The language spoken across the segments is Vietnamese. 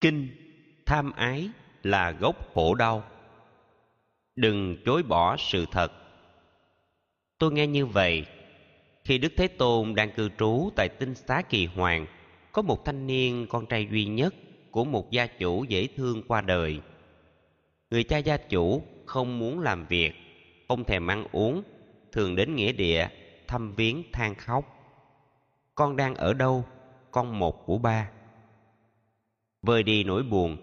kinh, tham ái là gốc khổ đau. Đừng chối bỏ sự thật. Tôi nghe như vậy, khi đức thế tôn đang cư trú tại tinh xá kỳ hoàng, có một thanh niên con trai duy nhất của một gia chủ dễ thương qua đời. Người cha gia chủ không muốn làm việc, không thèm ăn uống, thường đến nghĩa địa thăm viếng than khóc. Con đang ở đâu? Con một của ba vơi đi nỗi buồn,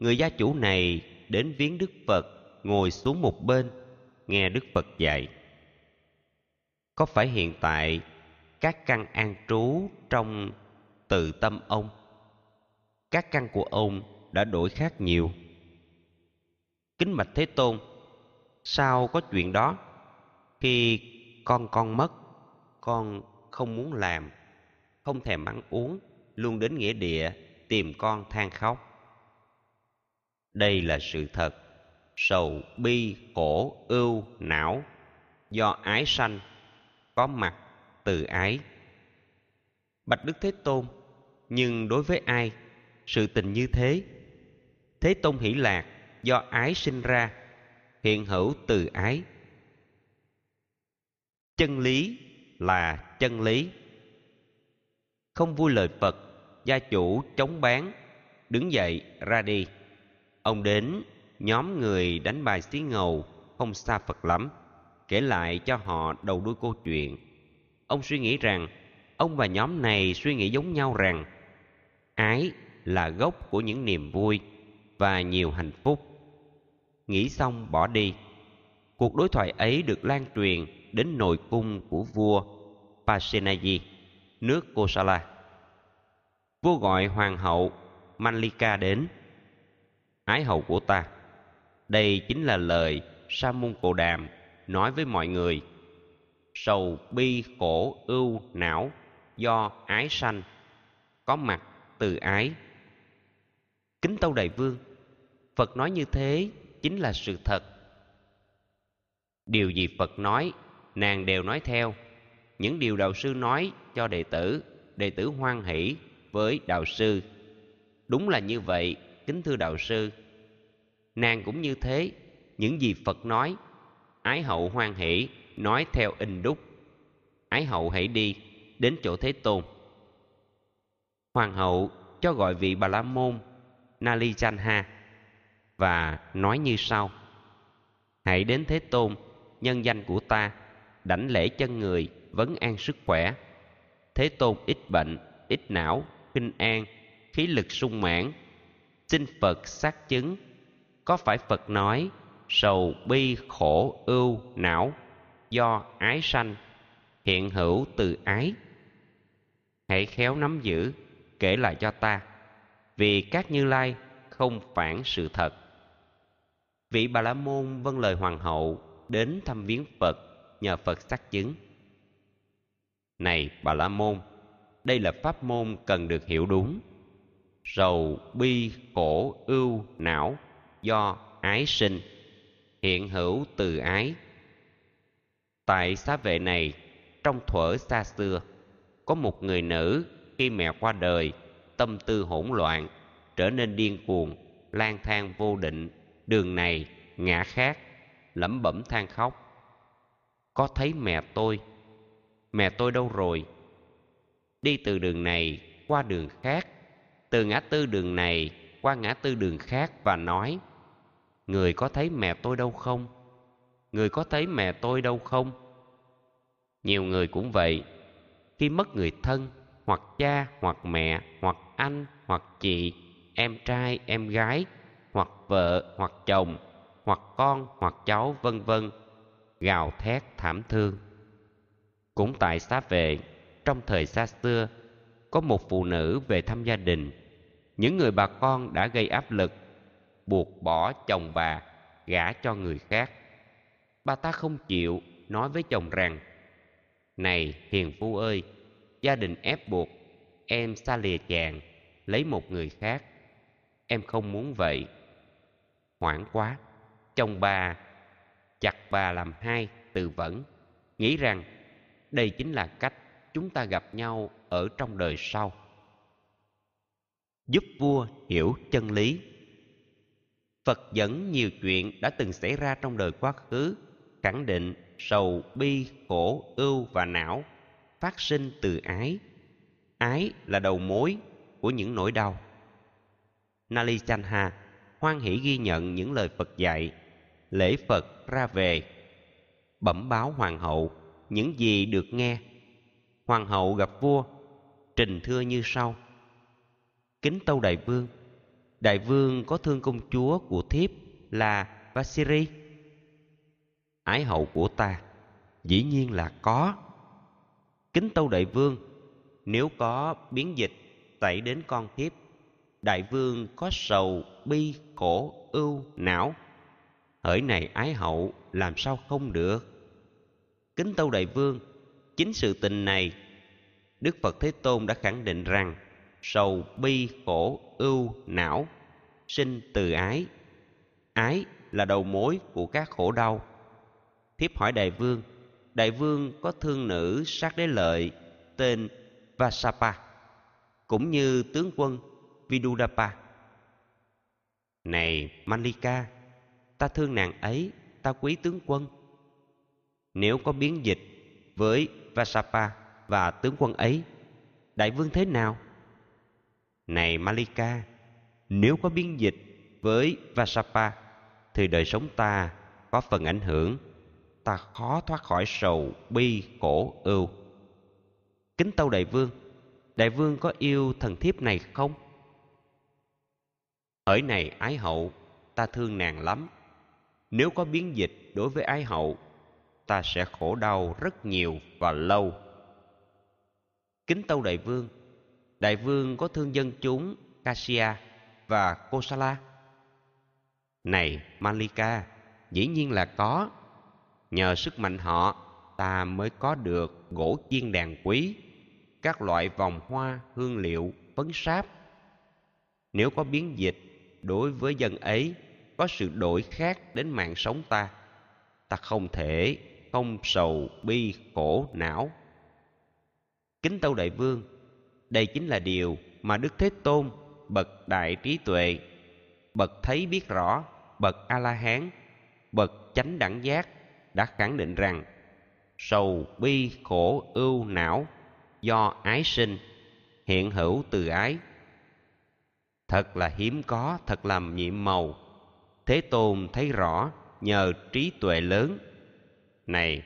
người gia chủ này đến viếng đức phật, ngồi xuống một bên, nghe đức phật dạy. Có phải hiện tại các căn an trú trong từ tâm ông? Các căn của ông đã đổi khác nhiều. Kính bạch thế tôn, sao có chuyện đó? Khi con con mất, con không muốn làm, không thèm ăn uống, luôn đến nghĩa địa tìm con than khóc. Đây là sự thật, sầu bi khổ ưu não, do ái sanh, có mặt từ ái. Bạch đức thế tôn, nhưng đối với ai sự tình như thế? Thế tôn hỷ lạc do ái sinh ra, hiện hữu từ ái. Chân lý là chân lý. Không vui lời phật gia chủ chống bán đứng dậy ra đi. Ông đến nhóm người đánh bài xí ngầu không xa phật lắm kể lại cho họ đầu đuôi câu chuyện. Ông suy nghĩ rằng ông và nhóm này suy nghĩ giống nhau rằng ái là gốc của những niềm vui và nhiều hạnh phúc. Nghĩ xong bỏ đi. Cuộc đối thoại ấy được lan truyền đến nội cung của vua Pasenadi, nước Kosala. Vua gọi hoàng hậu manlika đến. Ái hậu của ta, đây chính là lời Sa môn Cồ Đàm nói với mọi người. Sầu bi khổ ưu não do ái sanh, có mặt từ ái. Kính tâu đại vương, Phật nói như thế chính là sự thật. Điều gì Phật nói, nàng đều nói theo. Những điều đạo sư nói cho đệ tử, đệ tử hoan hỷ với đạo sư. Đúng là như vậy, kính thưa đạo sư. Nàng cũng như thế, những gì Phật nói, ái hậu hoan hỷ nói theo in đúc. Ái hậu hãy đi đến chỗ Thế Tôn. Hoàng hậu cho gọi vị Bà La Môn Nali Chanha và nói như sau hãy đến thế tôn nhân danh của ta đảnh lễ chân người vấn an sức khỏe thế tôn ít bệnh ít não kinh an, khí lực sung mãn. Xin phật xác chứng, có phải phật nói, sầu bi khổ ưu não do ái sanh, hiện hữu từ ái hãy khéo nắm giữ, kể lại cho ta, vì các như lai không phản sự thật. Vị bà la môn vâng lời hoàng hậu đến thăm viếng phật nhờ phật xác chứng. Này bà la môn đây là pháp môn cần được hiểu đúng. Rầu bi khổ ưu não do ái sinh, hiện hữu từ ái. Tại xá vệ này, trong thuở xa xưa, có một người nữ khi mẹ qua đời, tâm tư hỗn loạn, trở nên điên cuồng, lang thang vô định. Đường này ngã khác, lẩm bẩm than khóc. Có thấy mẹ tôi? Mẹ tôi đâu rồi? Đi từ đường này qua đường khác. Từ ngã tư đường này qua ngã tư đường khác và nói, người có thấy mẹ tôi đâu không? Người có thấy mẹ tôi đâu không? Nhiều người cũng vậy. Khi mất người thân, hoặc cha, hoặc mẹ, hoặc anh, hoặc chị, em trai, em gái, hoặc vợ, hoặc chồng, hoặc con, hoặc cháu, vân vân, gào thét thảm thương. Cũng tại xá vệ trong thời xa xưa, có một phụ nữ về thăm gia đình. Những người bà con đã gây áp lực, buộc bỏ chồng bà, gả cho người khác. Bà ta không chịu, nói với chồng rằng, này hiền phu ơi, gia đình ép buộc, em xa lìa chàng, lấy một người khác. Em không muốn vậy. Hoảng quá, chồng bà chặt bà làm hai, từ vẫn nghĩ rằng đây chính là cách chúng ta gặp nhau ở trong đời sau. Giúp vua hiểu chân lý. Phật dẫn nhiều chuyện đã từng xảy ra trong đời quá khứ, khẳng định sầu, bi, khổ, ưu và não, phát sinh từ ái. Ái là đầu mối của những nỗi đau. Nali chanha hoan hỷ ghi nhận những lời phật dạy, lễ phật ra về, bẩm báo hoàng hậu những gì được nghe hoàng hậu gặp vua, trình thưa như sau. Kính tâu đại vương đại vương có thương công chúa của thiếp là vasiri. Ái hậu của ta, dĩ nhiên là có. Kính tâu đại vương, nếu có biến dịch, tẩy đến con thiếp. Đại vương có sầu, bi, khổ, ưu, não. Hỡi này ái hậu, làm sao không được? Kính tâu đại vương chính sự tình này, đức phật thế tôn đã khẳng định rằng, sầu bi khổ ưu não, sinh từ ái. Ái là đầu mối của các khổ đau. Thiếp hỏi đại vương đại vương có thương nữ sát đế lợi tên vasapa, cũng như tướng quân vidudapa? Này malika, ta thương nàng ấy, ta quý tướng quân. Nếu có biến dịch với vasapa và tướng quân ấy. Đại vương thế nào? Này malika, nếu có biến dịch với vasapa, thì đời sống ta có phần ảnh hưởng. Ta khó thoát khỏi sầu bi khổ ưu. Kính tâu đại vương đại vương có yêu thần thiếp này không? Hỡi này ái hậu, ta thương nàng lắm. Nếu có biến dịch đối với ái hậu ta sẽ khổ đau rất nhiều và lâu kính tâu đại vương đại vương có thương dân chúng Kasia và Kosala? Này Malika, dĩ nhiên là có. Nhờ sức mạnh họ, ta mới có được gỗ chiên đàn quý, các loại vòng hoa, hương liệu, phấn sáp. Nếu có biến dịch đối với dân ấy, có sự đổi khác đến mạng sống ta, ta không thể không sầu bi khổ não. Kính tâu đại vương, đây chính là điều mà Đức Thế Tôn, bậc đại trí tuệ, bậc thấy biết rõ, bậc A-la-hán, bậc chánh đẳng giác đã khẳng định rằng sầu bi khổ ưu não do ái sinh hiện hữu từ ái thật là hiếm có thật làm nhiệm màu thế tôn thấy rõ nhờ trí tuệ lớn này,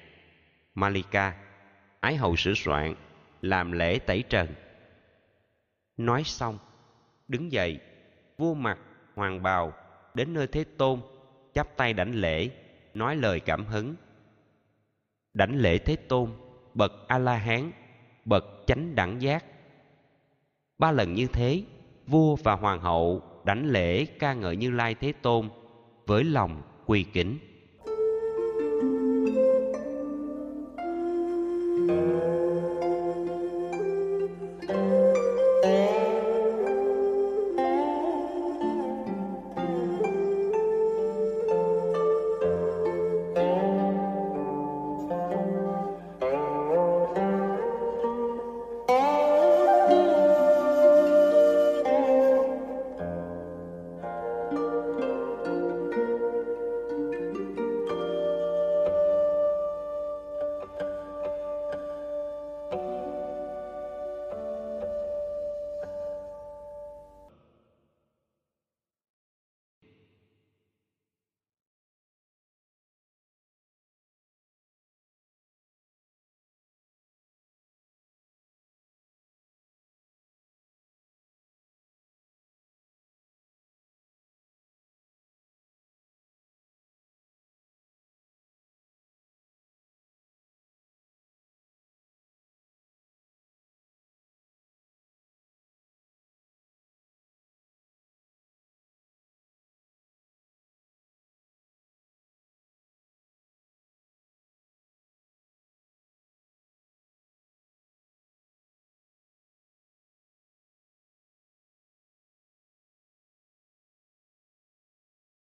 malika, ái hầu sửa soạn, làm lễ tẩy trần. Nói xong, đứng dậy, vua mặt hoàng bào đến nơi thế tôn, chắp tay đảnh lễ, nói lời cảm hứng. Đảnh lễ thế tôn, bậc a la hán bậc chánh đẳng giác. Ba lần như thế, vua và hoàng hậu đảnh lễ ca ngợi như lai thế tôn với lòng quy kính.